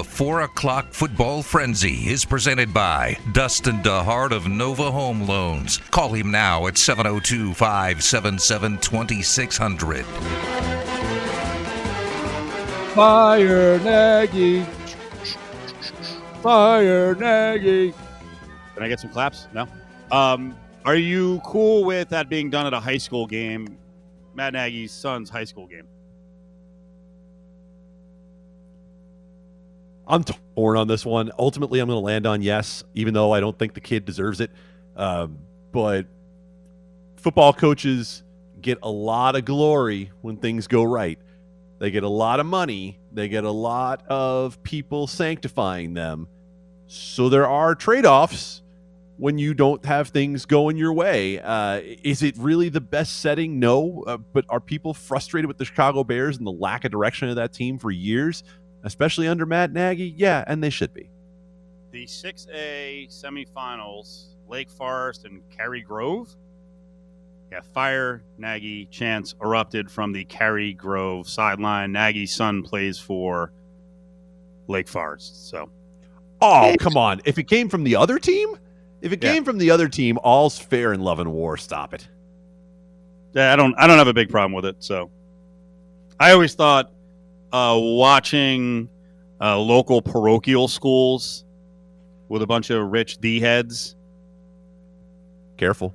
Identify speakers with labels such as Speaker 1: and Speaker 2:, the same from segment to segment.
Speaker 1: The 4 o'clock football frenzy is presented by Dustin DeHart of Nova Home Loans. Call him now at 702 577 2600.
Speaker 2: Fire Nagy. Fire Nagy.
Speaker 3: Can I get some claps? No. Um, are you cool with that being done at a high school game, Matt Nagy's son's high school game?
Speaker 4: I'm torn on this one. Ultimately, I'm going to land on yes, even though I don't think the kid deserves it. Um, but football coaches get a lot of glory when things go right. They get a lot of money. They get a lot of people sanctifying them. So there are trade offs when you don't have things going your way. Uh, is it really the best setting? No. Uh, but are people frustrated with the Chicago Bears and the lack of direction of that team for years? Especially under Matt Nagy. Yeah, and they should be.
Speaker 3: The 6A semifinals, Lake Forest and Cary Grove. Yeah, fire Nagy chants erupted from the Cary Grove sideline. Nagy's son plays for Lake Forest. So,
Speaker 4: oh come on! If it came from the other team, if it
Speaker 3: Yeah.
Speaker 4: came from the other team, all's fair in love and war. Stop it.
Speaker 3: yeah, I don't I don't have a big problem with it. So, I always thought uh, watching uh, local parochial schools with a bunch of rich D heads
Speaker 4: Careful.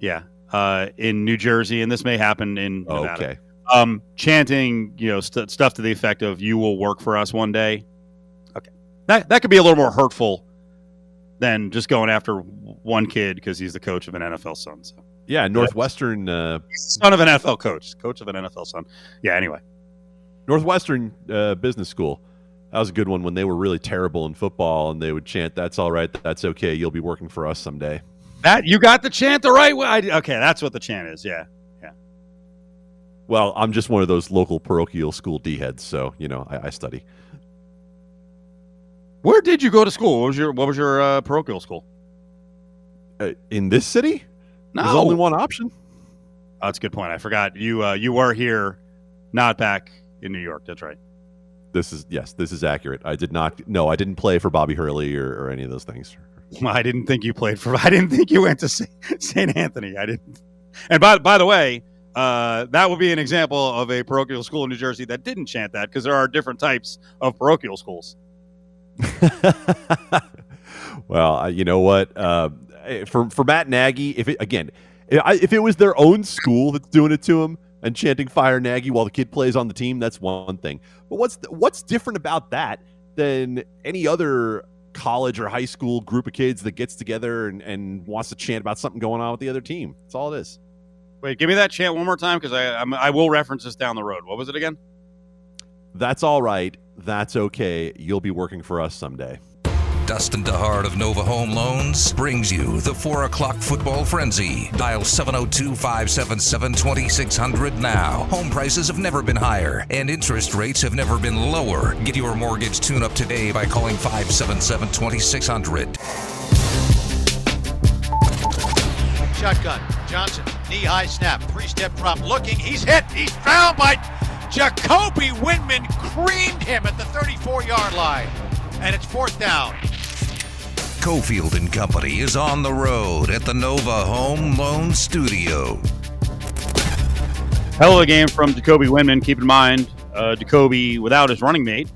Speaker 3: Yeah, uh, in New Jersey, and this may happen in Nevada.
Speaker 4: Okay.
Speaker 3: Um, chanting, you know, st- stuff to the effect of "You will work for us one day." Okay, that that could be a little more hurtful than just going after one kid because he's the coach of an NFL son. So
Speaker 4: Yeah, Northwestern. Uh,
Speaker 3: he's the son of an NFL coach, coach of an NFL son. Yeah. Anyway,
Speaker 4: Northwestern uh, Business School. That was a good one when they were really terrible in football, and they would chant, "That's all right. That's okay. You'll be working for us someday."
Speaker 3: that you got the chant the right way. I, okay, that's what the chant is. Yeah.
Speaker 4: Well, I'm just one of those local parochial school D heads, so you know I, I study.
Speaker 3: Where did you go to school? What was your What was your uh, parochial school?
Speaker 4: Uh, in this city,
Speaker 3: No,
Speaker 4: there's only one option.
Speaker 3: Oh, that's a good point. I forgot you. Uh, you were here, not back in New York. That's right.
Speaker 4: This is yes, this is accurate. I did not. No, I didn't play for Bobby Hurley or, or any of those things.
Speaker 3: I didn't think you played for. I didn't think you went to St. Anthony. I didn't. And by by the way, uh, that would be an example of a parochial school in New Jersey that didn't chant that because there are different types of parochial schools.
Speaker 4: well, you know what? Uh, for for Matt Nagy, if it again, if if it was their own school that's doing it to him and chanting "Fire Nagy" while the kid plays on the team, that's one thing. But what's what's different about that than any other college or high school group of kids that gets together and, and wants to chant about something going on with the other team? That's all it is.
Speaker 3: Wait, give me that chant one more time because I I'm, I will reference this down the road. What was it again?
Speaker 4: That's all right. That's okay. You'll be working for us someday.
Speaker 1: Dustin DeHart of Nova Home Loans brings you the 4 o'clock football frenzy. Dial 702 577 2600 now. Home prices have never been higher, and interest rates have never been lower. Get your mortgage tune up today by calling 577 2600.
Speaker 5: Shotgun. Johnson, knee high snap, three step drop, looking. He's hit. He's found by Jacoby Windmon. Creamed him at the 34 yard line. And it's fourth down.
Speaker 1: Cofield and Company is on the road at the Nova Home Loan Studio.
Speaker 3: Hell of a game from Jacoby Windmon. Keep in mind, uh, Jacoby without his running mate,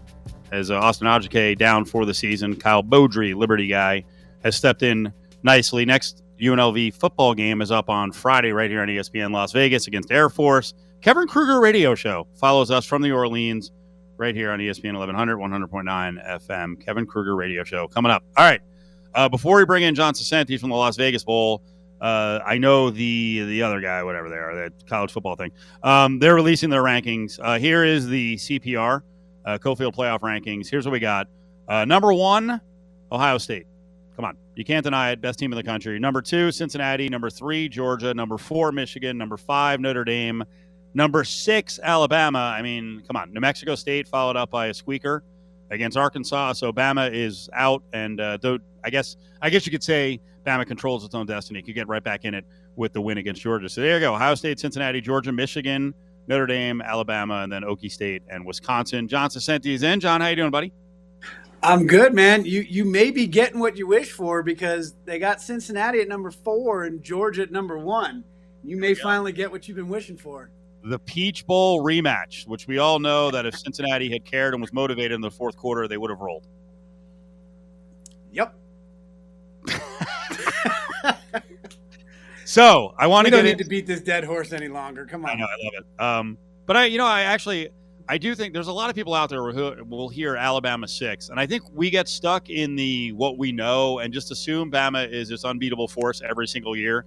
Speaker 3: as uh, Austin Ajiake down for the season. Kyle Beaudry, Liberty guy, has stepped in nicely. Next UNLV football game is up on Friday right here on ESPN Las Vegas against Air Force. Kevin Kruger radio show follows us from the Orleans right here on ESPN 1100, 100.9 FM. Kevin Kruger radio show coming up. All right. Uh, before we bring in John Saccenti from the Las Vegas Bowl, uh, I know the the other guy, whatever they are, the college football thing. Um, they're releasing their rankings. Uh, here is the CPR, uh, Cofield playoff rankings. Here's what we got. Uh, number one, Ohio State. Come on. You can't deny it. Best team in the country. Number two, Cincinnati. Number three, Georgia. Number four, Michigan. Number five, Notre Dame. Number six, Alabama. I mean, come on. New Mexico State followed up by a squeaker against Arkansas. So Bama is out, and uh, though I guess I guess you could say Bama controls its own destiny. Could get right back in it with the win against Georgia. So there you go. Ohio State, Cincinnati, Georgia, Michigan, Notre Dame, Alabama, and then Okie State and Wisconsin. John Saccenti is in. John, how you doing, buddy?
Speaker 6: I'm good, man. You you may be getting what you wish for because they got Cincinnati at number four and Georgia at number one. You may finally get what you've been wishing for.
Speaker 3: The Peach Bowl rematch, which we all know that if Cincinnati had cared and was motivated in the fourth quarter, they would have rolled.
Speaker 6: Yep.
Speaker 3: So I want
Speaker 6: We
Speaker 3: to
Speaker 6: don't need
Speaker 3: into
Speaker 6: to beat this dead horse any longer. Come on.
Speaker 3: I know, I love it. Um, but I, you know, I actually, I do think there's a lot of people out there who will hear Alabama six, and I think we get stuck in the what we know and just assume Bama is this unbeatable force every single year.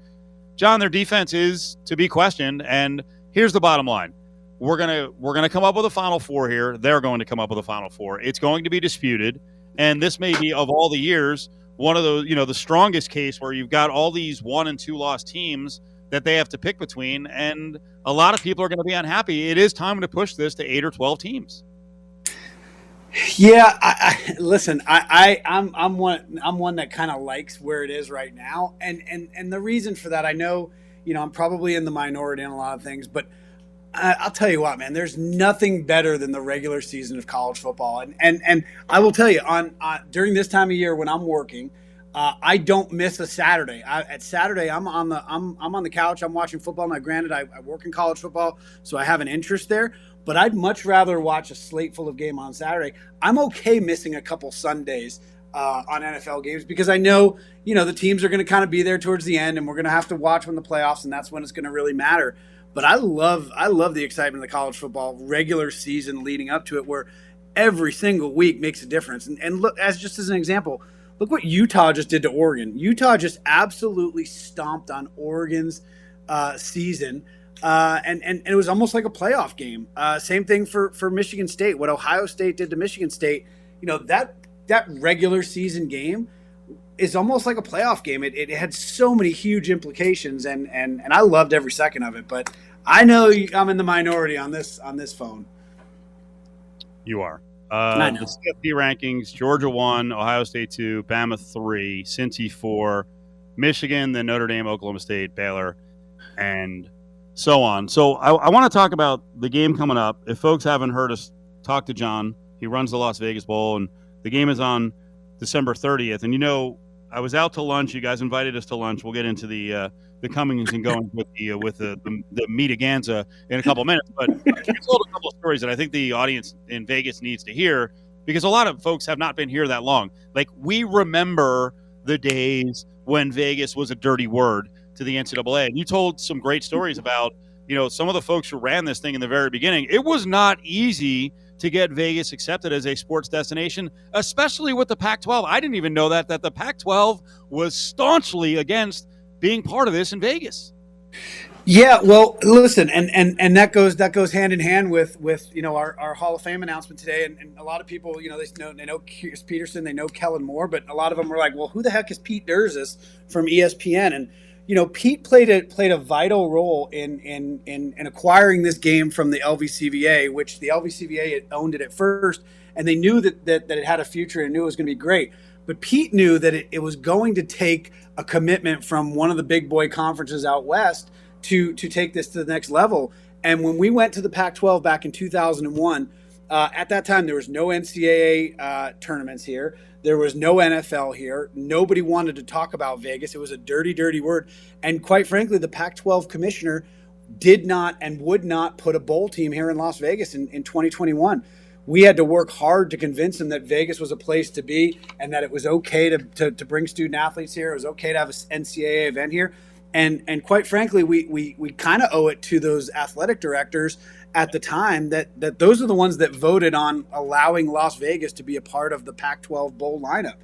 Speaker 3: John, their defense is to be questioned, and here's the bottom line: we're gonna we're gonna come up with a Final Four here. They're going to come up with a Final Four. It's going to be disputed, and this may be of all the years one of those, you know, the strongest case where you've got all these one and two lost teams that they have to pick between, and a lot of people are going to be unhappy. It is time to push this to eight or twelve teams.
Speaker 6: Yeah, I, I listen. I, I I'm I'm one I'm one that kind of likes where it is right now, and and and the reason for that, I know, you know, I'm probably in the minority in a lot of things, but I, I'll tell you what, man. There's nothing better than the regular season of college football, and and and I will tell you on, on during this time of year when I'm working. Uh, I don't miss a Saturday. I, at Saturday, I'm on the I'm I'm on the couch. I'm watching football. Now, granted, I, I work in college football, so I have an interest there. But I'd much rather watch a slate full of game on Saturday. I'm okay missing a couple Sundays uh, on NFL games because I know you know the teams are going to kind of be there towards the end, and we're going to have to watch when the playoffs, and that's when it's going to really matter. But I love I love the excitement of the college football regular season leading up to it, where every single week makes a difference. And, and look, as just as an example, look what Utah just did to Oregon. Utah just absolutely stomped on Oregon's uh, season. Uh, and, and, and it was almost like a playoff game. Uh, same thing for, for Michigan State. What Ohio State did to Michigan State, you know, that that regular season game is almost like a playoff game. It, it had so many huge implications, and, and and I loved every second of it. But I know I'm in the minority on this on this phone.
Speaker 3: You are.
Speaker 6: I
Speaker 3: Uh,
Speaker 6: know.
Speaker 3: the CFP rankings: Georgia one, Ohio State two, Bama three, Cincy four, Michigan, then Notre Dame, Oklahoma State, Baylor, and so on. So I, I want to talk about the game coming up. If folks haven't heard us talk to John, he runs the Las Vegas Bowl, and the game is on December 30th. And you know, I was out to lunch. You guys invited us to lunch. We'll get into the uh, the comings and goings with the uh, with the the, the Meetaganza in a couple minutes. But I told a couple of stories that I think the audience in Vegas needs to hear because a lot of folks have not been here that long. Like we remember the days when Vegas was a dirty word to the NCAA. And you told some great stories about you know some of the folks who ran this thing in the very beginning. It was not easy to get Vegas accepted as a sports destination, especially with the Pac-12. I didn't even know that that the Pac-12 was staunchly against being part of this in Vegas.
Speaker 6: Yeah, well, listen, and, and and that goes that goes hand in hand with with you know our, our Hall of Fame announcement today, and, and a lot of people you know they know they know Petersen, they know Kellen Moore, but a lot of them were like, well, who the heck is Pete Derzis from ESPN? And you know, Pete played a played a vital role in in in, in acquiring this game from the LVCVA, which the LVCVA owned it at first, and they knew that that, that it had a future and knew it was going to be great. But Pete knew that it, it was going to take a commitment from one of the big boy conferences out west to to take this to the next level. And when we went to the Pac-12 back in 2001, uh, at that time there was no NCAA uh, tournaments here. There was no NFL here. Nobody wanted to talk about Vegas. It was a dirty, dirty word. And quite frankly, the Pac-12 commissioner did not and would not put a bowl team here in Las Vegas in, in 2021. We had to work hard to convince him that Vegas was a place to be and that it was okay to, to, to bring student athletes here. It was okay to have an NCAA event here. And, and quite frankly, we, we, we kind of owe it to those athletic directors at the time that, that those are the ones that voted on allowing Las Vegas to be a part of the Pac 12 bowl lineup.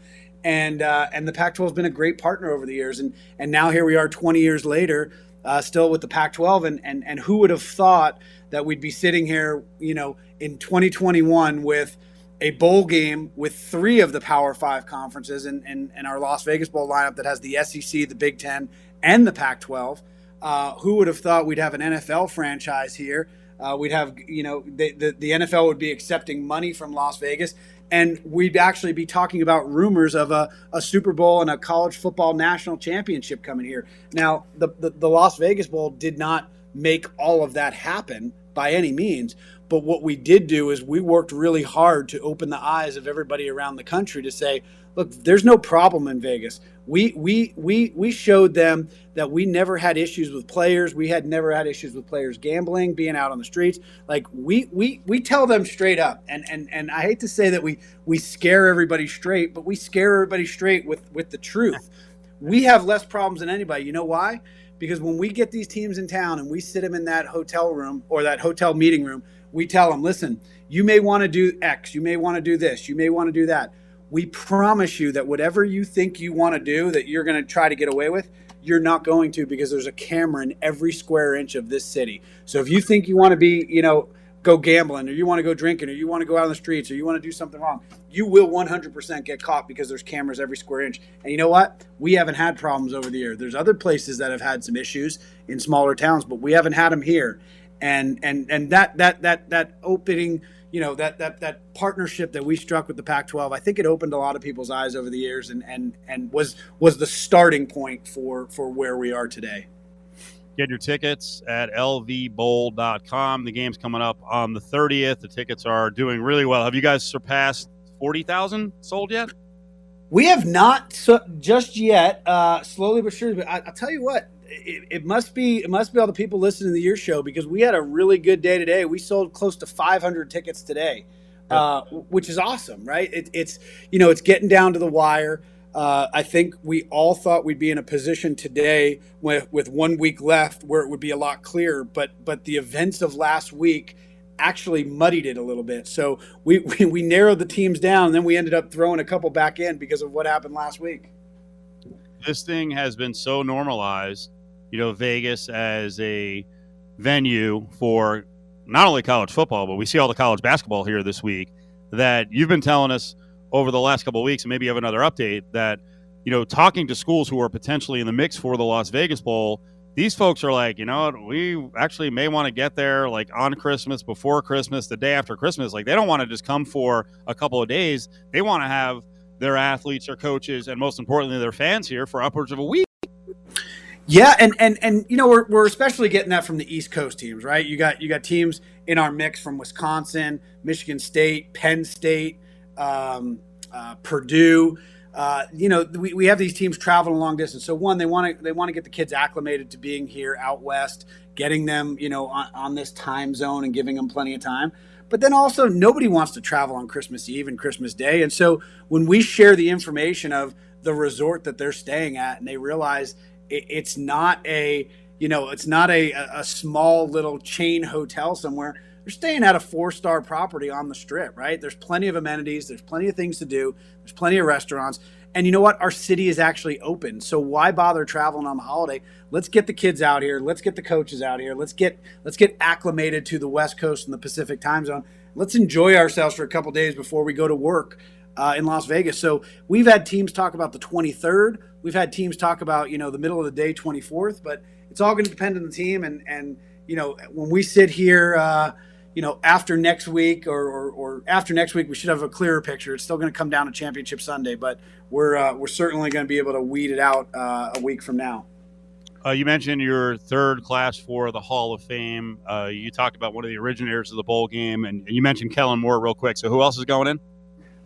Speaker 6: And, uh, and the Pac 12 has been a great partner over the years. And, and now here we are 20 years later, uh, still with the Pac 12. And, and, and who would have thought that we'd be sitting here, you know, in 2021 with a bowl game with three of the Power Five conferences and, and, and our Las Vegas Bowl lineup that has the SEC, the Big Ten, and the Pac 12. Uh, who would have thought we'd have an NFL franchise here? Uh, we'd have, you know, the, the, NFL would be accepting money from Las Vegas, and we'd actually be talking about rumors of a, a Super Bowl and a college football national championship coming here. Now, the, the, the Las Vegas Bowl did not make all of that happen by any means. But what we did do is we worked really hard to open the eyes of everybody around the country to say, look, there's no problem in Vegas. We we we we showed them that we never had issues with players. We had never had issues with players gambling, being out on the streets. Like we we we tell them straight up. And and and I hate to say that we we scare everybody straight, but we scare everybody straight with with the truth. We have less problems than anybody. You know why? Because when we get these teams in town and we sit them in that hotel room or that hotel meeting room, we tell them, listen, you may want to do X, you may want to do this, you may want to do that we promise you that whatever you think you want to do that you're going to try to get away with you're not going to because there's a camera in every square inch of this city. So if you think you want to be you know go gambling or you want to go drinking or you want to go out on the streets or you want to do something wrong you will 100% get caught because there's cameras every square inch. And you know what? We haven't had problems over the year. There's other places that have had some issues in smaller towns but we haven't had them here. And and and that that that that opening you know that that that partnership that we struck with the Pac-12, I think it opened a lot of people's eyes over the years, and and and was was the starting point for for where we are today.
Speaker 3: Get your tickets at lvbowl.com. The game's coming up on the 30th. The tickets are doing really well. Have you guys surpassed 40,000 sold yet?
Speaker 6: We have not so, just yet. Uh, slowly but surely. But I, will tell you what, it, it, must be it must be all the people listening to your show because we had a really good day today. We sold close to 500 tickets today, uh, which is awesome, right? It, it's you know it's getting down to the wire. Uh, I think we all thought we'd be in a position today with, with one week left where it would be a lot clearer, but but the events of last week actually muddied it a little bit. So we, we, we narrowed the teams down, and then we ended up throwing a couple back in because of what happened last week.
Speaker 3: This thing has been so normalized you know, Vegas as a venue for not only college football, but we see all the college basketball here this week. That you've been telling us over the last couple of weeks, and maybe you have another update that you know, talking to schools who are potentially in the mix for the Las Vegas Bowl, these folks are like, you know we actually may want to get there like on Christmas, before Christmas, the day after Christmas. Like they don't want to just come for a couple of days. They want to have their athletes, their coaches, and most importantly, their fans here for upwards of a week.
Speaker 6: Yeah, and and and you know we're, we're especially getting that from the East Coast teams, right? You got you got teams in our mix from Wisconsin, Michigan State, Penn State, um, uh, Purdue. Uh, you know, we, we have these teams traveling long distance. So one, they want to they want to get the kids acclimated to being here out west, getting them you know on, on this time zone and giving them plenty of time. But then also, nobody wants to travel on Christmas Eve and Christmas Day. And so when we share the information of the resort that they're staying at, and they realize it, it's not a you know it's not a, a small little chain hotel somewhere. They're staying at a four star property on the strip right? There's plenty of amenities. There's plenty of things to do. There's plenty of restaurants. And you know what? Our city is actually open. So why bother traveling on the holiday? Let's get the kids out here. Let's get the coaches out here. Let's get let's get acclimated to the west coast and the pacific time zone. Let's enjoy ourselves for a couple days before we go to work uh, in Las Vegas. So we've had teams talk about the 23rd. We've had teams talk about you know the middle of the day, 24th. But it's all going to depend on the team. And and you know when we sit here, uh, you know after next week or, or, or after next week, we should have a clearer picture. It's still going to come down to Championship Sunday, but we're uh, we're certainly going to be able to weed it out uh, a week from now.
Speaker 3: Uh, you mentioned your third class for the Hall of Fame. Uh, you talked about one of the originators of the bowl game, and, and you mentioned Kellen Moore real quick. So, who else is going in?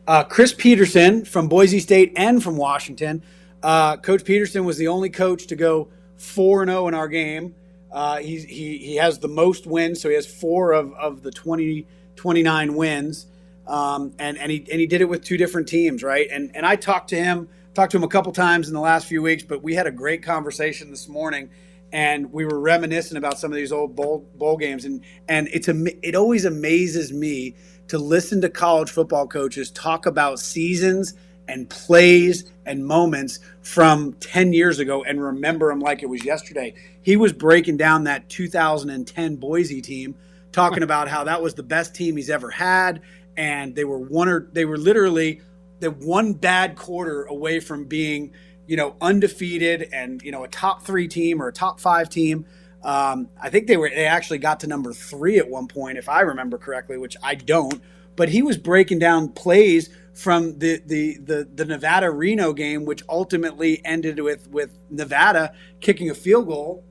Speaker 6: Uh, Chris Petersen from Boise State and from Washington. Uh, coach Petersen was the only coach to go 4 0 in our game. Uh, he, he, he has the most wins, so he has four of, of the 20, 29 wins. Um, and, and, he, and he did it with two different teams, right? And, and I talked to him, talked to him a couple times in the last few weeks, but we had a great conversation this morning and we were reminiscing about some of these old bowl, bowl games. And, and it's it always amazes me to listen to college football coaches talk about seasons and plays and moments from 10 years ago and remember them like it was yesterday. He was breaking down that 2010 Boise team, talking about how that was the best team he's ever had. And they were one or they were literally the one bad quarter away from being, you know, undefeated and, you know, a top three team or a top five team. Um, I think they were they actually got to number three at one point, if I remember correctly, which I don't. But he was breaking down plays from the the the, the Nevada Reno game, which ultimately ended with with Nevada kicking a field goal.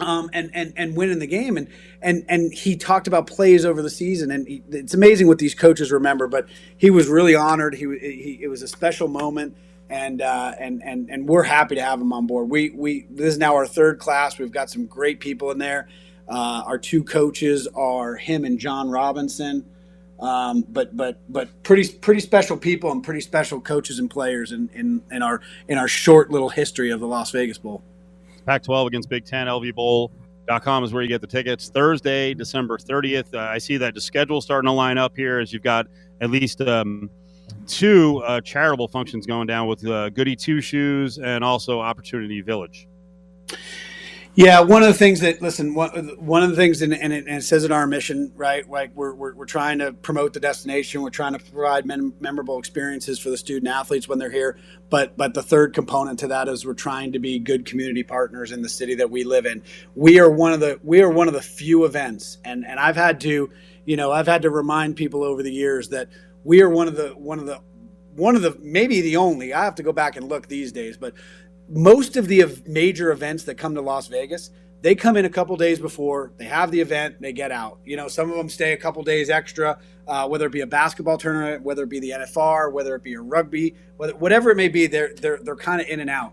Speaker 6: um, and and and winning the game. And and and he talked about plays over the season, and he, it's amazing what these coaches remember. But he was really honored. He, he it was a special moment. And, uh, and and and we're happy to have him on board. We we this is now our third class. We've got some great people in there. Uh, our two coaches are him and John Robinson. Um, but but but pretty pretty special people and pretty special coaches and players in, in, in our in our short little history of the Las Vegas Bowl.
Speaker 3: Pac 12 against Big Ten, LVBowl.com is where you get the tickets. Thursday, December 30th. Uh, I see that the schedule starting to line up here as you've got at least um, two uh, charitable functions going down with uh, Goody Two Shoes and also Opportunity Village.
Speaker 6: Yeah, one of the things that listen, one, of the things, and, and, it, and it says in our mission, right? Like we're, we're, we're trying to promote the destination. We're trying to provide mem- memorable experiences for the student athletes when they're here. But but the third component to that is we're trying to be good community partners in the city that we live in. We are one of the we are one of the few events, and and I've had to, you know, I've had to remind people over the years that we are one of the one of the one of the maybe the only. I have to go back and look these days, but most of the major events that come to Las Vegas, they come in a couple days before, they have the event, they get out. You know, some of them stay a couple days extra, uh, whether it be a basketball tournament, whether it be the NFR, whether it be a rugby, whether, whatever it may be, they're they're they're kind of in and out.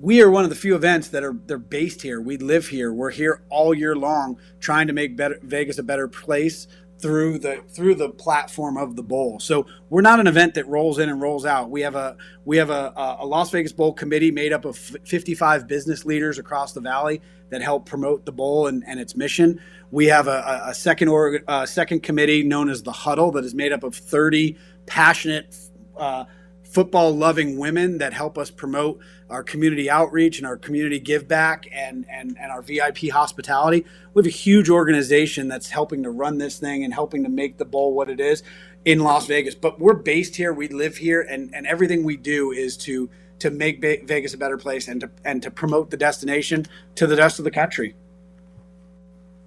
Speaker 6: We are one of the few events that are they're based here. We live here. We're here all year long, trying to make better, Vegas a better place through the through the platform of the bowl. So we're not an event that rolls in and rolls out. We have a we have a, a Las Vegas Bowl committee made up of 55 business leaders across the valley that help promote the bowl and, and its mission. We have a, a second or a second committee known as the Huddle that is made up of 30 passionate. Uh, football loving women that help us promote our community outreach and our community give back and, and, and our VIP hospitality. We have a huge organization that's helping to run this thing and helping to make the bowl what it is in Las Vegas. But we're based here, we live here, and, and everything we do is to to make Vegas a better place and to and to promote the destination to the rest of the country.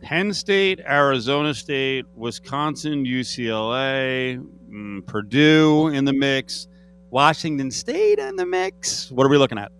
Speaker 3: Penn State, Arizona State, Wisconsin, UCLA, mm, Purdue in the mix. Washington State in the mix. What are we looking at?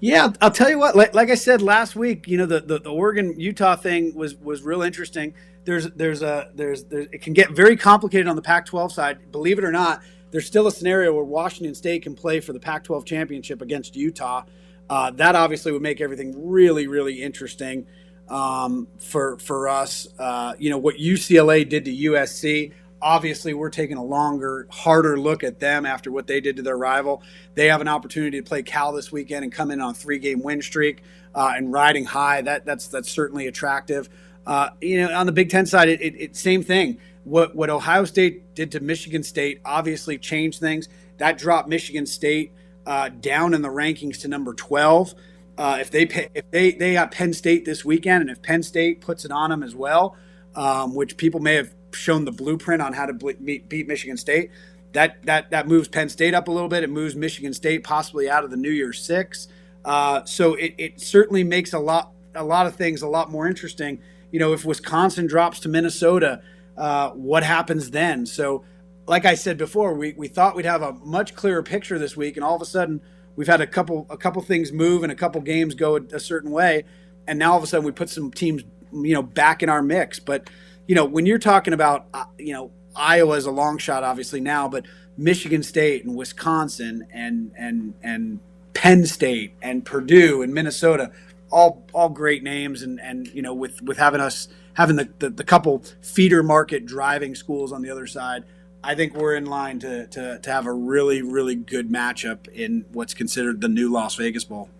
Speaker 6: Yeah, I'll tell you what. Like, like I said last week, you know, the, the, the Oregon Utah thing was was real interesting. There's there's a there's there's it can get very complicated on the Pac-12 side. Believe it or not, there's still a scenario where Washington State can play for the Pac-12 championship against Utah. Uh, that obviously would make everything really really interesting um, for for us. Uh, you know what UCLA did to USC obviously we're taking a longer, harder look at them after what they did to their rival. They have an opportunity to play Cal this weekend and come in on a three-game win streak uh, and riding high. That that's that's certainly attractive. Uh, you know, on the Big Ten side, it, it, it, same thing. What what Ohio State did to Michigan State obviously changed things. That dropped Michigan State uh, down in the rankings to number twelve. Uh, if they pay, if they they got Penn State this weekend, and if Penn State puts it on them as well, um, which people may have shown the blueprint on how to beat, Michigan State. That that that moves Penn State up a little bit. It moves Michigan State possibly out of the New Year's Six. Uh, so it, it certainly makes a lot a lot of things a lot more interesting. You know, if Wisconsin drops to Minnesota, uh, what happens then? So, like I said before, we, we thought we'd have a much clearer picture this week, and all of a sudden we've had a couple a couple things move and a couple games go a, a certain way, and now all of a sudden we put some teams you know back in our mix, but you know, when you're talking about, uh, you know, Iowa is a long shot, obviously now, but Michigan State and Wisconsin and and and Penn State and Purdue and Minnesota, all all great names, and and you know, with with having us having the the, the couple feeder market driving schools on the other side. I think we're in line to, to, to have a really, really good matchup in what's considered the new Las Vegas Bowl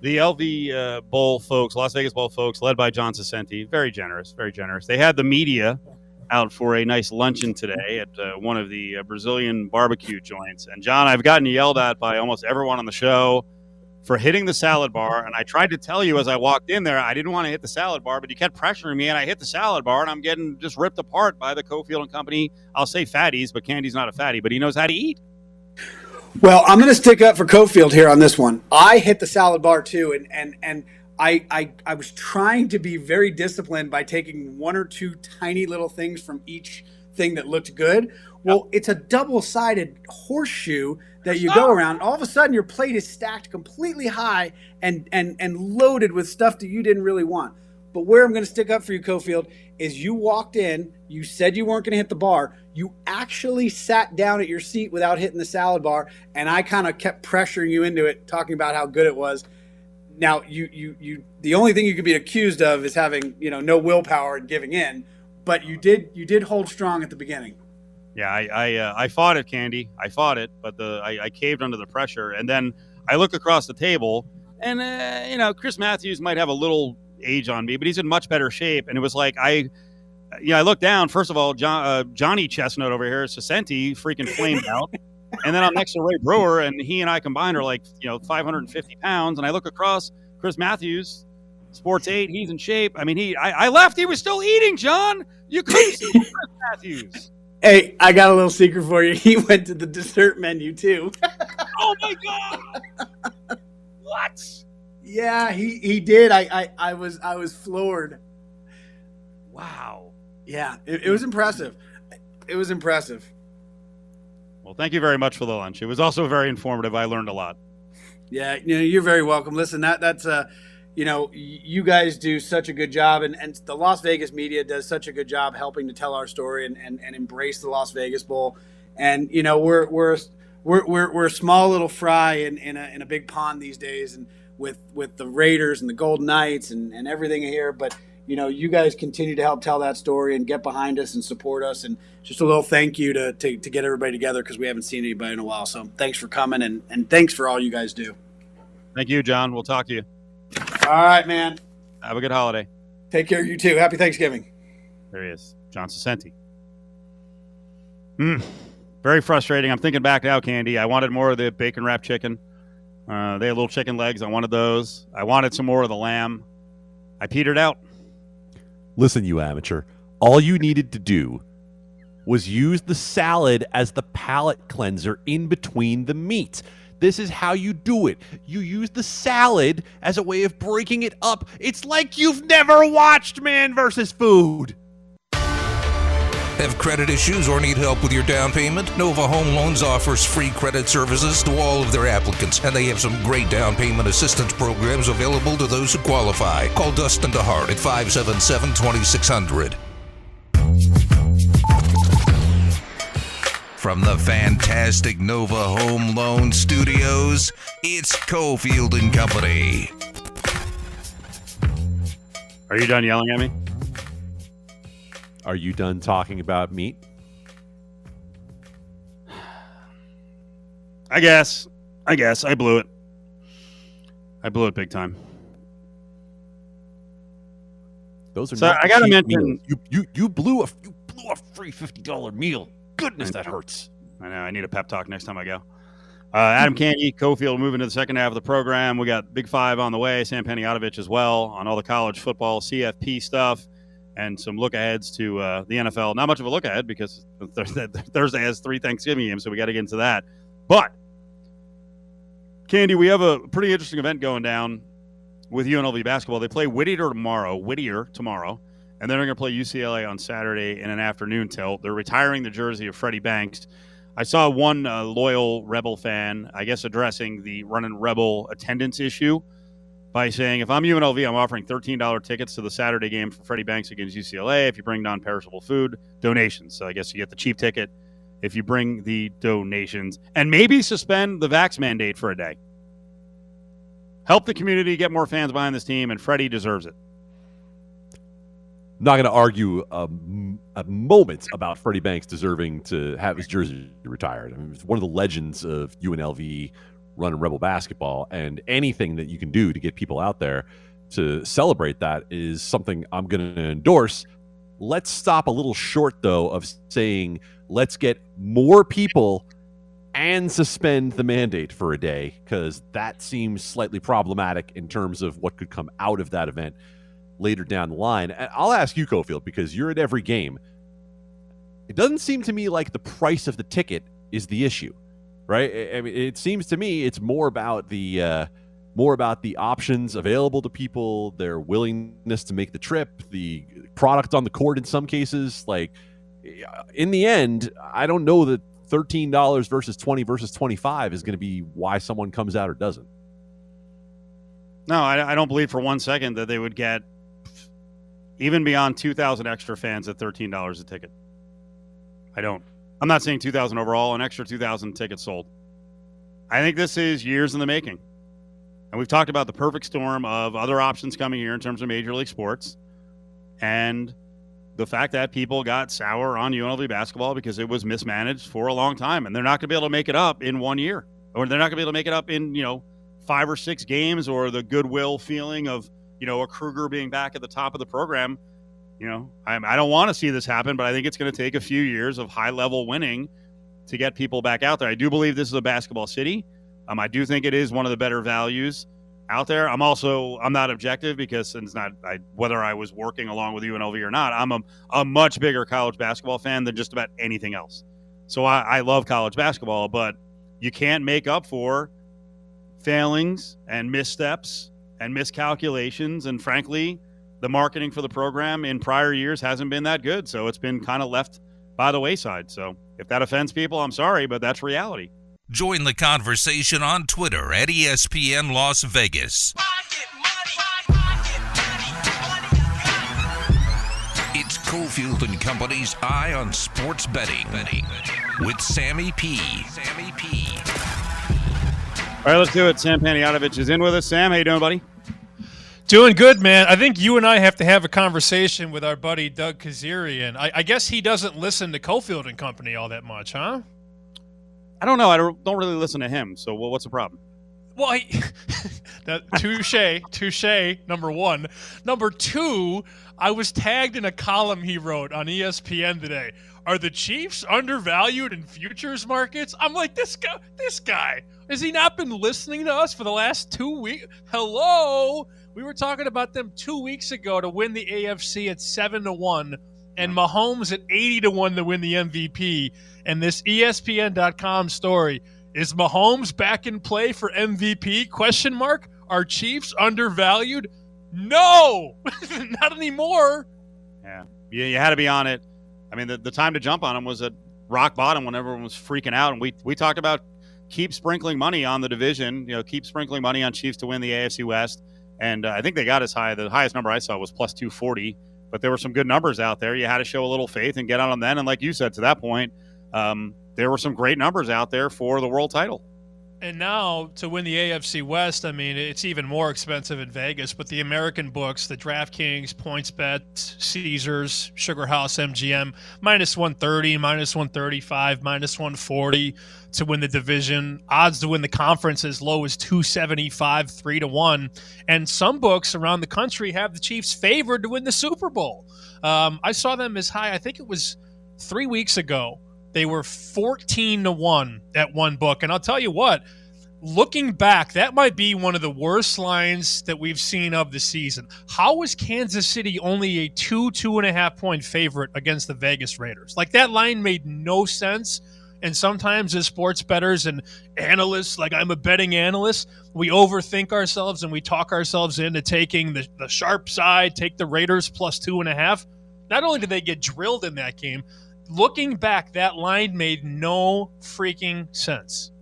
Speaker 3: the LV uh, Bowl folks, Las Vegas Bowl folks, led by John Saccenti, very generous, very generous. They had the media out for a nice luncheon today at uh, one of the uh, Brazilian barbecue joints. And John, I've gotten yelled at by almost everyone on the show for hitting the salad bar. And I tried to tell you as I walked in there, I didn't want to hit the salad bar, but you kept pressuring me, and I hit the salad bar, and I'm getting just ripped apart by the Cofield and Company. I'll say fatties, but Candee's not a fatty, but he knows how to eat.
Speaker 6: Well, I'm going to stick up for Cofield here on this one. I hit the salad bar too, and and and I, I I was trying to be very disciplined by taking one or two tiny little things from each thing that looked good. Well, it's a double sided horseshoe that you go around. All of a sudden, your plate is stacked completely high and and and loaded with stuff that you didn't really want. But where I'm going to stick up for you, Cofield, is you walked in, you said you weren't going to hit the bar, you actually sat down at your seat without hitting the salad bar, and I kind of kept pressuring you into it, talking about how good it was. Now, you you you the only thing you could be accused of is having you know no willpower and giving in, but you did you did hold strong at the beginning.
Speaker 3: Yeah, I I, uh, I fought it, Candee. I fought it, but the I, I caved under the pressure, and then I look across the table, and uh, you know Chris Matthews might have a little age on me, but he's in much better shape. And it was like I, you know, I look down. First of all, John, uh, Johnny Chestnut over here, Saccenti, freaking flamed out. And then I'm next to Ray Brewer, and he and I combined are like you know 550 pounds. And I look across Chris Matthews, Sports Eight, he's in shape. I mean, he I, I left, he was still eating. John, you couldn't see Chris Matthews.
Speaker 6: Hey, I got a little secret for you. He went to the dessert menu too.
Speaker 3: oh my god! what?
Speaker 6: Yeah, he he did. I I, I was I was floored.
Speaker 3: Wow.
Speaker 6: Yeah, it, it was impressive. It was impressive.
Speaker 3: Well, thank you very much for the lunch. It was also very informative. I learned a lot.
Speaker 6: Yeah, you know, you're very welcome. Listen, that that's uh you know, you guys do such a good job, and, and the Las Vegas media does such a good job helping to tell our story and, and, and embrace the Las Vegas Bowl. And you know, we're we're we're we're, we're a small little fry in, in a in a big pond these days, and with with the Raiders and the Golden Knights and, and everything here. But you know, you guys continue to help tell that story and get behind us and support us. And just a little thank you to to, to get everybody together because we haven't seen anybody in a while. So thanks for coming and and thanks for all you guys do.
Speaker 3: Thank you, John. We'll talk to you.
Speaker 6: All right, man.
Speaker 3: Have a good holiday.
Speaker 6: Take care. Of you too. Happy Thanksgiving.
Speaker 3: There he is, John Saccenti. Hmm. Very frustrating. I'm thinking back now, Candee. I wanted more of the bacon wrapped chicken. Uh, they had little chicken legs. I wanted those. I wanted some more of the lamb. I petered out.
Speaker 4: Listen, you amateur. All you needed to do was use the salad as the palate cleanser in between the meats. This is how you do it. You use the salad as a way of breaking it up. It's like you've never watched Man versus Food.
Speaker 1: Have credit issues or need help with your down payment? Nova Home Loans offers free credit services to all of their applicants, and they have some great down payment assistance programs available to those who qualify. Call Dustin DeHart at 577 2600. From the fantastic Nova Home Loan Studios, it's Cofield and Company.
Speaker 3: Are you done yelling at me?
Speaker 4: Are you done talking about meat?
Speaker 3: I guess. I guess. I blew it. I blew it big time.
Speaker 4: Those are
Speaker 3: So,
Speaker 4: not
Speaker 3: I gotta mention-
Speaker 4: meals. you you you blew a you blew a free fifty dollar meal. Goodness, that hurts.
Speaker 3: I know. I need a pep talk next time I go. Uh, Adam Candee, Cofield moving to the second half of the program. We got Big Five on the way, Sam Panayotovich as well on all the college football CFP stuff and some look aheads to uh, the NFL. Not much of a look ahead because Thursday, has three Thanksgiving games, so we got to get into that. But, Candee, we have a pretty interesting event going down with UNLV basketball. They play Whittier tomorrow, Whittier tomorrow, and then they're going to play UCLA on Saturday in an afternoon tilt. They're retiring the jersey of Freddie Banks. I saw one uh, loyal Rebel fan, I guess, addressing the running Rebel attendance issue by saying, if I'm UNLV, I'm offering $13 tickets to the Saturday game for Freddie Banks against UCLA. If you bring non perishable food, donations. So I guess you get the cheap ticket if you bring the donations and maybe suspend the vax mandate for a day. Help the community get more fans behind this team, and Freddie deserves it.
Speaker 4: Not going to argue um, a moment about Freddie Banks deserving to have his jersey retired. I mean, it's one of the legends of UNLV running Rebel basketball, and anything that you can do to get people out there to celebrate that is something I'm going to endorse. Let's stop a little short, though, of saying let's get more people and suspend the mandate for a day, because that seems slightly problematic in terms of what could come out of that event later down the line. And I'll ask you, Cofield, because you're at every game. It doesn't seem to me like the price of the ticket is the issue, right? I- mean, it seems to me it's more about the uh, more about the options available to people, their willingness to make the trip, the product on the court in some cases. Like, in the end, I don't know that thirteen dollars versus twenty versus twenty five is going to be why someone comes out or doesn't.
Speaker 3: No, I, I don't believe for one second that they would get even beyond two thousand extra fans at thirteen dollars a ticket. I don't. I'm not saying two thousand overall, an extra two thousand tickets sold. I think this is years in the making. And we've talked about the perfect storm of other options coming here in terms of Major League Sports and the fact that people got sour on UNLV basketball because it was mismanaged for a long time. And they're not going to be able to make it up in one year, or they're not going to be able to make it up in, you know, five or six games or the goodwill feeling of, you know, a Kruger being back at the top of the program. You know, I, I don't want to see this happen, but I think it's going to take a few years of high level winning to get people back out there. I do believe this is a basketball city. Um, I do think it is one of the better values out there. I'm also I'm not objective because it's not I, whether I was working along with UNLV or not. I'm a, a much bigger college basketball fan than just about anything else. So I, I love college basketball, but you can't make up for failings and missteps and miscalculations. And frankly, the marketing for the program in prior years hasn't been that good. So it's been kind of left by the wayside. So if that offends people, I'm sorry, but that's reality.
Speaker 1: Join the conversation on Twitter at ESPN Las Vegas. It's Cofield and Company's Eye on Sports Betting with Sammy P. Sammy P.
Speaker 3: All right, let's do it. Sam Panayotovich is in with us. Sam, how you doing, buddy?
Speaker 7: Doing good, man. I think you and I have to have a conversation with our buddy Doug Kezirian. I, I guess he doesn't listen to Cofield and Company all that much, huh?
Speaker 3: I don't know. I don't, don't really listen to him. So what's the problem?
Speaker 7: Well, that touche, touche. Number one, number two. I was tagged in a column he wrote on ESPN today. Are the Chiefs undervalued in futures markets? I'm like, this guy, this guy, has he not been listening to us for the last two weeks? Hello, we were talking about them two weeks ago to win the AFC at seven to one, and Mahomes at eighty to one to win the MVP. And this ESPN.com story is Mahomes back in play for MVP? Question mark. Are Chiefs undervalued? No, not anymore.
Speaker 3: Yeah, you, you had to be on it. I mean, the, the time to jump on him was at rock bottom when everyone was freaking out, and we we talked about keep sprinkling money on the division. You know, keep sprinkling money on Chiefs to win the AFC West, and uh, I think they got as high. The highest number I saw was plus two forty, but there were some good numbers out there. You had to show a little faith and get on them then. And like you said, to that point, um, there were some great numbers out there for the world title.
Speaker 7: And now to win the AFC West, I mean, it's even more expensive in Vegas. But the American books, the DraftKings, PointsBet, Caesars, Sugar House, MGM, minus 130, minus 135, minus 140 to win the division. Odds to win the conference as low as 275, 3 to 1. And some books around the country have the Chiefs favored to win the Super Bowl. Um, I saw them as high, I think it was three weeks ago. They were 14 to 1 at one book. And I'll tell you what, looking back, that might be one of the worst lines that we've seen of the season. How was Kansas City only a two, two and a half point favorite against the Vegas Raiders? Like that line made no sense. And sometimes as sports bettors and analysts, like I'm a betting analyst, we overthink ourselves and we talk ourselves into taking the, the sharp side, take the Raiders plus two and a half. Not only did they get drilled in that game, looking back, that line made no freaking sense.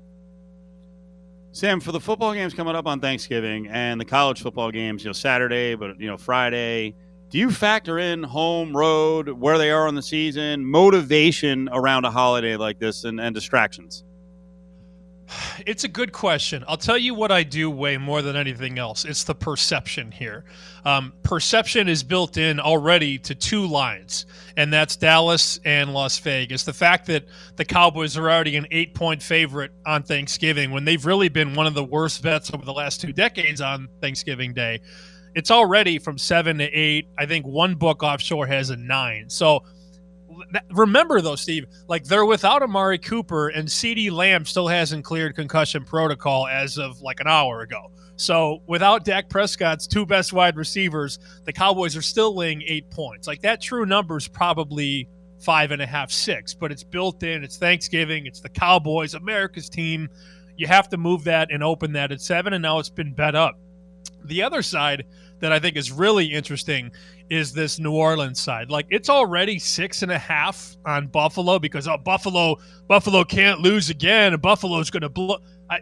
Speaker 3: Sam, for the football games coming up on Thanksgiving and the college football games, you know, Saturday, but you know, Friday, do you factor in home, road, where they are on the season, motivation around a holiday like this, and, and distractions?
Speaker 7: It's a good question. I'll tell you what I do way more than anything else. It's the perception here. Um, perception is built in already to two lines, and that's Dallas and Las Vegas. The fact that the Cowboys are already an eight point favorite on Thanksgiving when they've really been one of the worst bets over the last two decades on Thanksgiving Day. It's already from seven to eight. I think one book offshore has a nine. So remember though, Steve, like they're without Amari Cooper and CeeDee Lamb still hasn't cleared concussion protocol as of like an hour ago. So without Dak Prescott's two best wide receivers, the Cowboys are still laying eight points. Like that true number is probably five and a half, six, but it's built in. It's Thanksgiving. It's the Cowboys, America's team. You have to move that and open that at seven, and now it's been bet up. The other side that I think is really interesting is this New Orleans side. Like it's already six and a half on Buffalo because oh Buffalo Buffalo can't lose again and Buffalo's going to blow. I,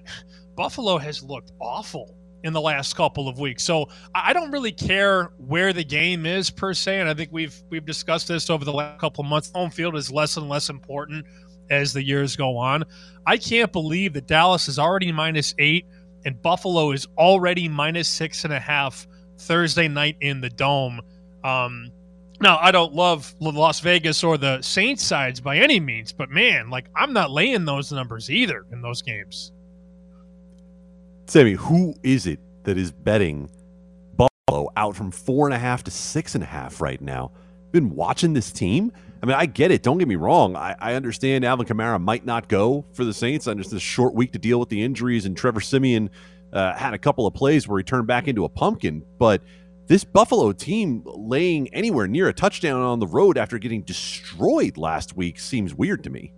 Speaker 7: Buffalo has looked awful in the last couple of weeks. So I don't really care where the game is per se, and I think we've we've discussed this over the last couple of months. Home field is less and less important as the years go on. I can't believe that Dallas is already minus eight and Buffalo is already minus six and a half Thursday night in the dome. Um, now, I don't love Las Vegas or the Saints sides by any means, but man, like I'm not laying those numbers either in those games.
Speaker 4: Sammy, who is it that is betting Buffalo out from four and a half to six and a half right now? Been watching this team? I mean, I get it. Don't get me wrong. I, I understand Alvin Kamara might not go for the Saints on just this short week to deal with the injuries, and Trevor Siemian uh, had a couple of plays where he turned back into a pumpkin. But this Buffalo team laying anywhere near a touchdown on the road after getting destroyed last week seems weird to me.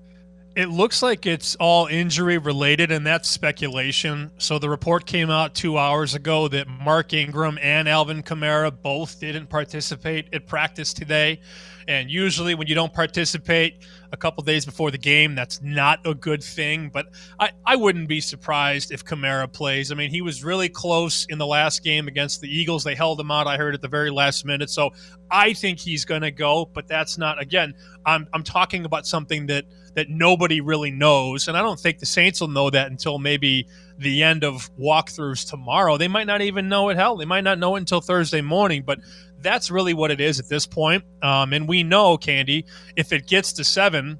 Speaker 7: It looks like it's all injury related, and that's speculation. So the report came out two hours ago that Mark Ingram and Alvin Kamara both didn't participate at practice today. And usually, when you don't participate a couple days before the game, that's not a good thing. But I, I wouldn't be surprised if Kamara plays. I mean, he was really close in the last game against the Eagles. They held him out, I heard, at the very last minute. So I think he's going to go, but that's not, again, I'm, I'm talking about something that that nobody really knows. And I don't think the Saints will know that until maybe the end of walkthroughs tomorrow. They might not even know it. Hell, they might not know it until Thursday morning. But that's really what it is at this point. Um, and we know, Candee, if it gets to seven,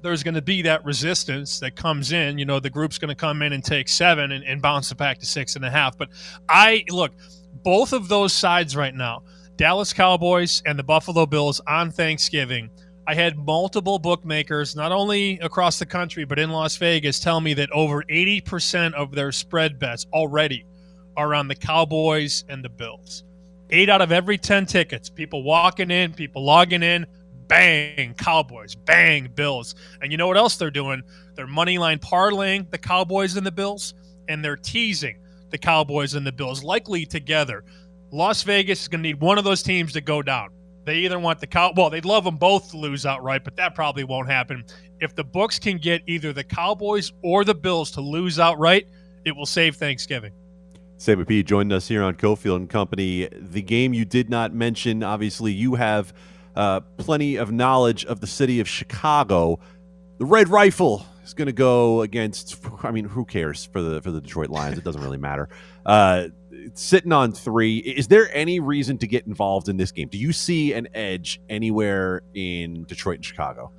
Speaker 7: there's going to be that resistance that comes in. You know, the group's going to come in and take seven and, and bounce it back to six and a half. But I look, both of those sides right now, Dallas Cowboys and the Buffalo Bills on Thanksgiving I had multiple bookmakers, not only across the country, but in Las Vegas, tell me that over 80% of their spread bets already are on the Cowboys and the Bills. Eight out of every 10 tickets, people walking in, people logging in, bang, Cowboys, bang, Bills. And you know what else they're doing? They're money line parlaying the Cowboys and the Bills, and they're teasing the Cowboys and the Bills, likely together. Las Vegas is going to need one of those teams to go down. They either want the cow. Well, they'd love them both to lose outright, but that probably won't happen. If the books can get either the Cowboys or the Bills to lose outright, it will save Thanksgiving.
Speaker 4: Sammy P joined us here on Cofield and Company. The game you did not mention, obviously, you have uh, plenty of knowledge of the city of Chicago. The Red Rifle is going to go against. I mean, who cares for the for the Detroit Lions? It doesn't really matter. Uh, sitting on three. Is there any reason to get involved in this game? Do you see an edge anywhere in Detroit and Chicago?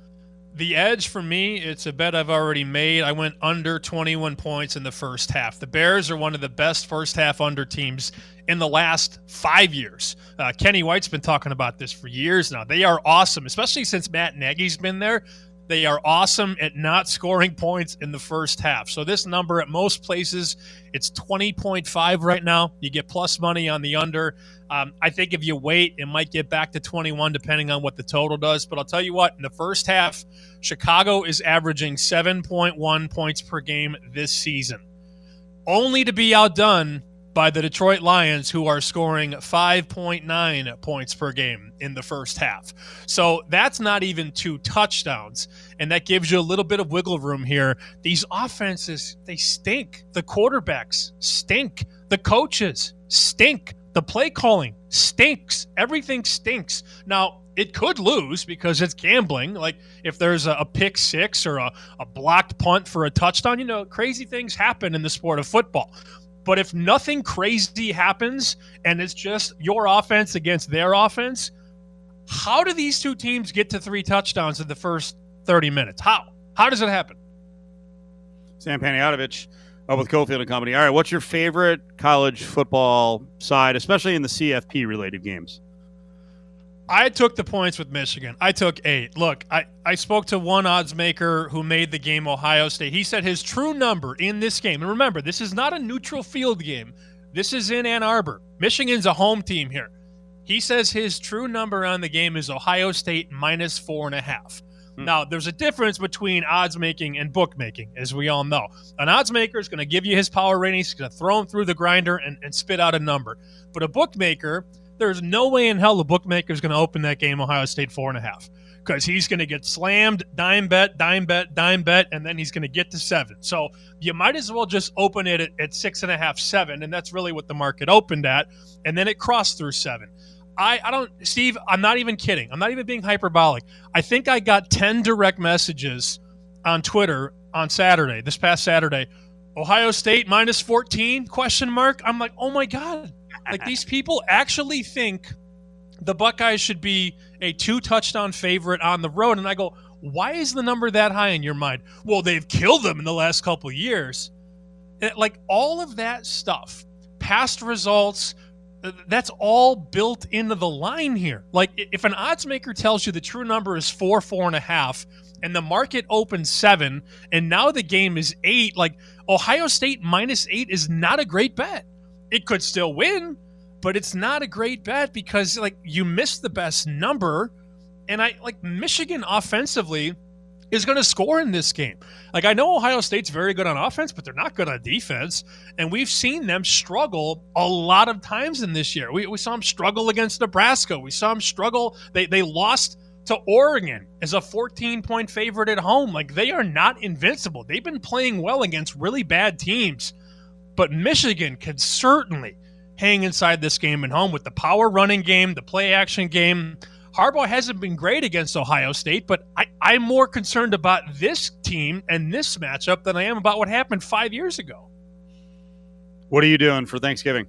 Speaker 7: The edge for me, it's a bet I've already made. I went under 21 points in the first half. The Bears are one of the best first half under teams in the last five years. Uh, Kenny White's been talking about this for years now. They are awesome, especially since Matt Nagy's been there. They are awesome at not scoring points in the first half. So this number at most places, it's 20.5 right now. You get plus money on the under. Um, I think if you wait, it might get back to 21 depending on what the total does. But I'll tell you what, in the first half, Chicago is averaging 7.1 points per game this season, only to be outdone by the Detroit Lions, who are scoring 5.9 points per game in the first half. So that's not even two touchdowns. And that gives you a little bit of wiggle room here. These offenses, they stink. The quarterbacks stink. The coaches stink. The play calling stinks. Everything stinks. Now, it could lose because it's gambling. Like if there's a, pick six or a, a blocked punt for a touchdown, you know, crazy things happen in the sport of football. But if nothing crazy happens and it's just your offense against their offense, how do these two teams get to three touchdowns in the first 30 minutes? How? How does it happen?
Speaker 3: Sam Panayotovich uh, with Cofield and Company. All right, what's your favorite college football side, especially in the CFP related games?
Speaker 7: I took the points with Michigan. I took eight. Look, I, I spoke to one odds maker who made the game Ohio State. He said his true number in this game, and remember, this is not a neutral field game. This is in Ann Arbor. Michigan's a home team here. He says his true number on the game is Ohio State minus four and a half.
Speaker 3: Hmm.
Speaker 7: Now, there's a difference between odds making and bookmaking, as we all know. An odds maker is going to give you his power ratings, he's going to throw them through the grinder and, and spit out a number. But a bookmaker, there's no way in hell the bookmaker is going to open that game Ohio State four and a half because he's going to get slammed, dime bet, dime bet, dime bet, and then he's going to get to seven. So you might as well just open it at, at six and a half, seven, and that's really what the market opened at, and then it crossed through seven. I, I don't, Steve, I'm not even kidding. I'm not even being hyperbolic. I think I got 10 direct messages on Twitter on Saturday, this past Saturday. Ohio State minus 14 question mark. I'm like, "Oh my god. Like these people actually think the Buckeyes should be a two touchdown favorite on the road and I go, "Why is the number that high in your mind?" Well, they've killed them in the last couple years. It- like all of that stuff, past results, uh, that's all built into the line here. Like if an odds maker tells you the true number is four, four and a half, and the market opens seven, and now the game is eight, like Ohio State minus eight is not a great bet. It could still win, but it's not a great bet because like you missed the best number. And I like Michigan offensively is going to score in this game. Like I know Ohio State's very good on offense, but they're not good on defense. And we've seen them struggle a lot of times in this year. We, we saw them struggle against Nebraska. We saw them struggle. They they lost to Oregon as a 14 point favorite at home. Like they are not invincible. They've been playing well against really bad teams. But Michigan can certainly hang inside this game at home with the power running game, the play action game. Harbaugh hasn't been great against Ohio State, but I, I'm more concerned about this team and this matchup than I am about what happened five years ago.
Speaker 3: What are you doing for Thanksgiving?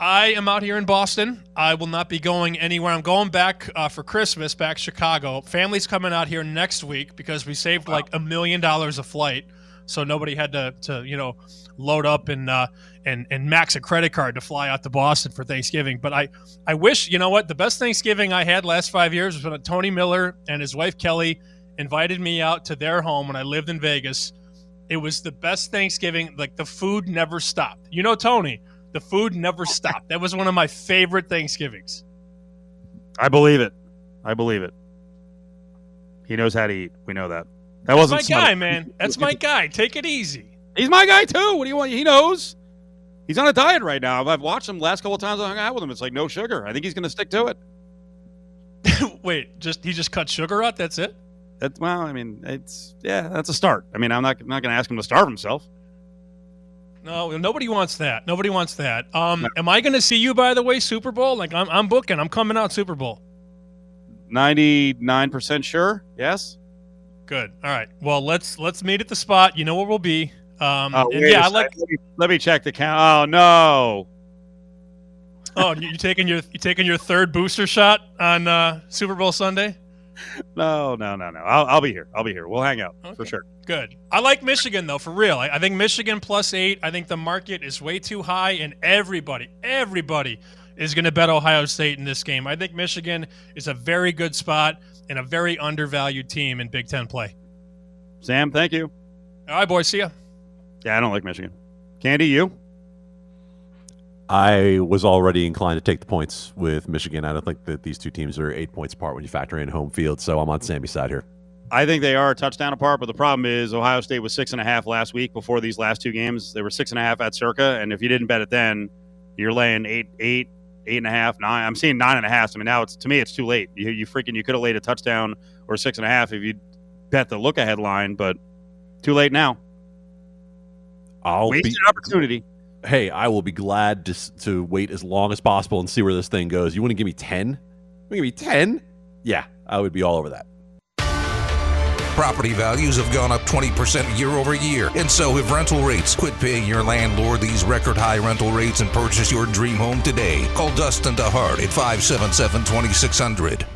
Speaker 7: I am out here in Boston. I will not be going anywhere. I'm going back uh, for Christmas, back Chicago. Family's coming out here next week because we saved like a million dollars a flight, so nobody had to, to you know, load up and uh, and and max a credit card to fly out to Boston for Thanksgiving. But I I wish you know what the best Thanksgiving I had last five years was when Tony Miller and his wife Kelly invited me out to their home when I lived in Vegas. It was the best Thanksgiving. Like the food never stopped. You know, Tony. The food never stopped. That was one of my favorite Thanksgivings.
Speaker 3: I believe it. I believe it. He knows how to eat. We know that. That wasn't
Speaker 7: my guy, man. That's my guy. Take it easy.
Speaker 3: He's my guy too. What do you want? He knows. He's on a diet right now. I've watched him last couple of times I hung out with him. It's like no sugar. I think he's going to stick to it.
Speaker 7: Wait, just he just cut sugar out. That's it.
Speaker 3: That well, I mean, it's yeah, that's a start. I mean, I'm not I'm not going to ask him to starve himself.
Speaker 7: No, nobody wants that. Nobody wants that. Um, am I going to see you by the way, Super Bowl? Like I'm, I'm booking. I'm coming out Super Bowl.
Speaker 3: Ninety nine percent sure. Yes.
Speaker 7: Good. All right. Well, let's let's meet at the spot. You know where we'll be. Um,
Speaker 3: Oh,
Speaker 7: yeah, I like.
Speaker 3: Let me, let me check the count. Oh no.
Speaker 7: Oh, you taking your you taking your third booster shot on uh, Super Bowl Sunday?
Speaker 3: No, no, no, no. I'll, I'll be here. I'll be here. We'll hang out for sure.
Speaker 7: Good. I like Michigan though, for real. I, I think Michigan plus eight. I think the market is way too high, and everybody, everybody is going to bet Ohio State in this game. I think Michigan is a very good spot and a very undervalued team in Big Ten play.
Speaker 3: Sam, thank you.
Speaker 7: All right, boys. See ya.
Speaker 3: Yeah, I don't like Michigan. Candee, you?
Speaker 4: I was already inclined to take the points with Michigan. I don't think that these two teams are eight points apart when you factor in home field, so I'm on Sammy's side here.
Speaker 3: I think they are a touchdown apart, but the problem is Ohio State was six and a half last week before these last two games. They were six and a half at Circa, and if you didn't bet it then, you're laying eight, eight, eight and a half, nine. I'm seeing nine and a half. I mean, now it's to me, it's too late. You, you freaking, you could have laid a touchdown or six and a half if you bet the look ahead line, but too late now.
Speaker 4: I'll
Speaker 3: Wasted
Speaker 4: be,
Speaker 3: opportunity.
Speaker 4: hey, I will be glad to, to wait as long as possible and see where this thing goes. You want to give me 10? You want to give me 10? Yeah, I would be all over that.
Speaker 1: Property values have gone up 20% year over year, and so have rental rates. Quit paying your landlord these record high rental rates and purchase your dream home today. Call Dustin DeHart at 577 2600.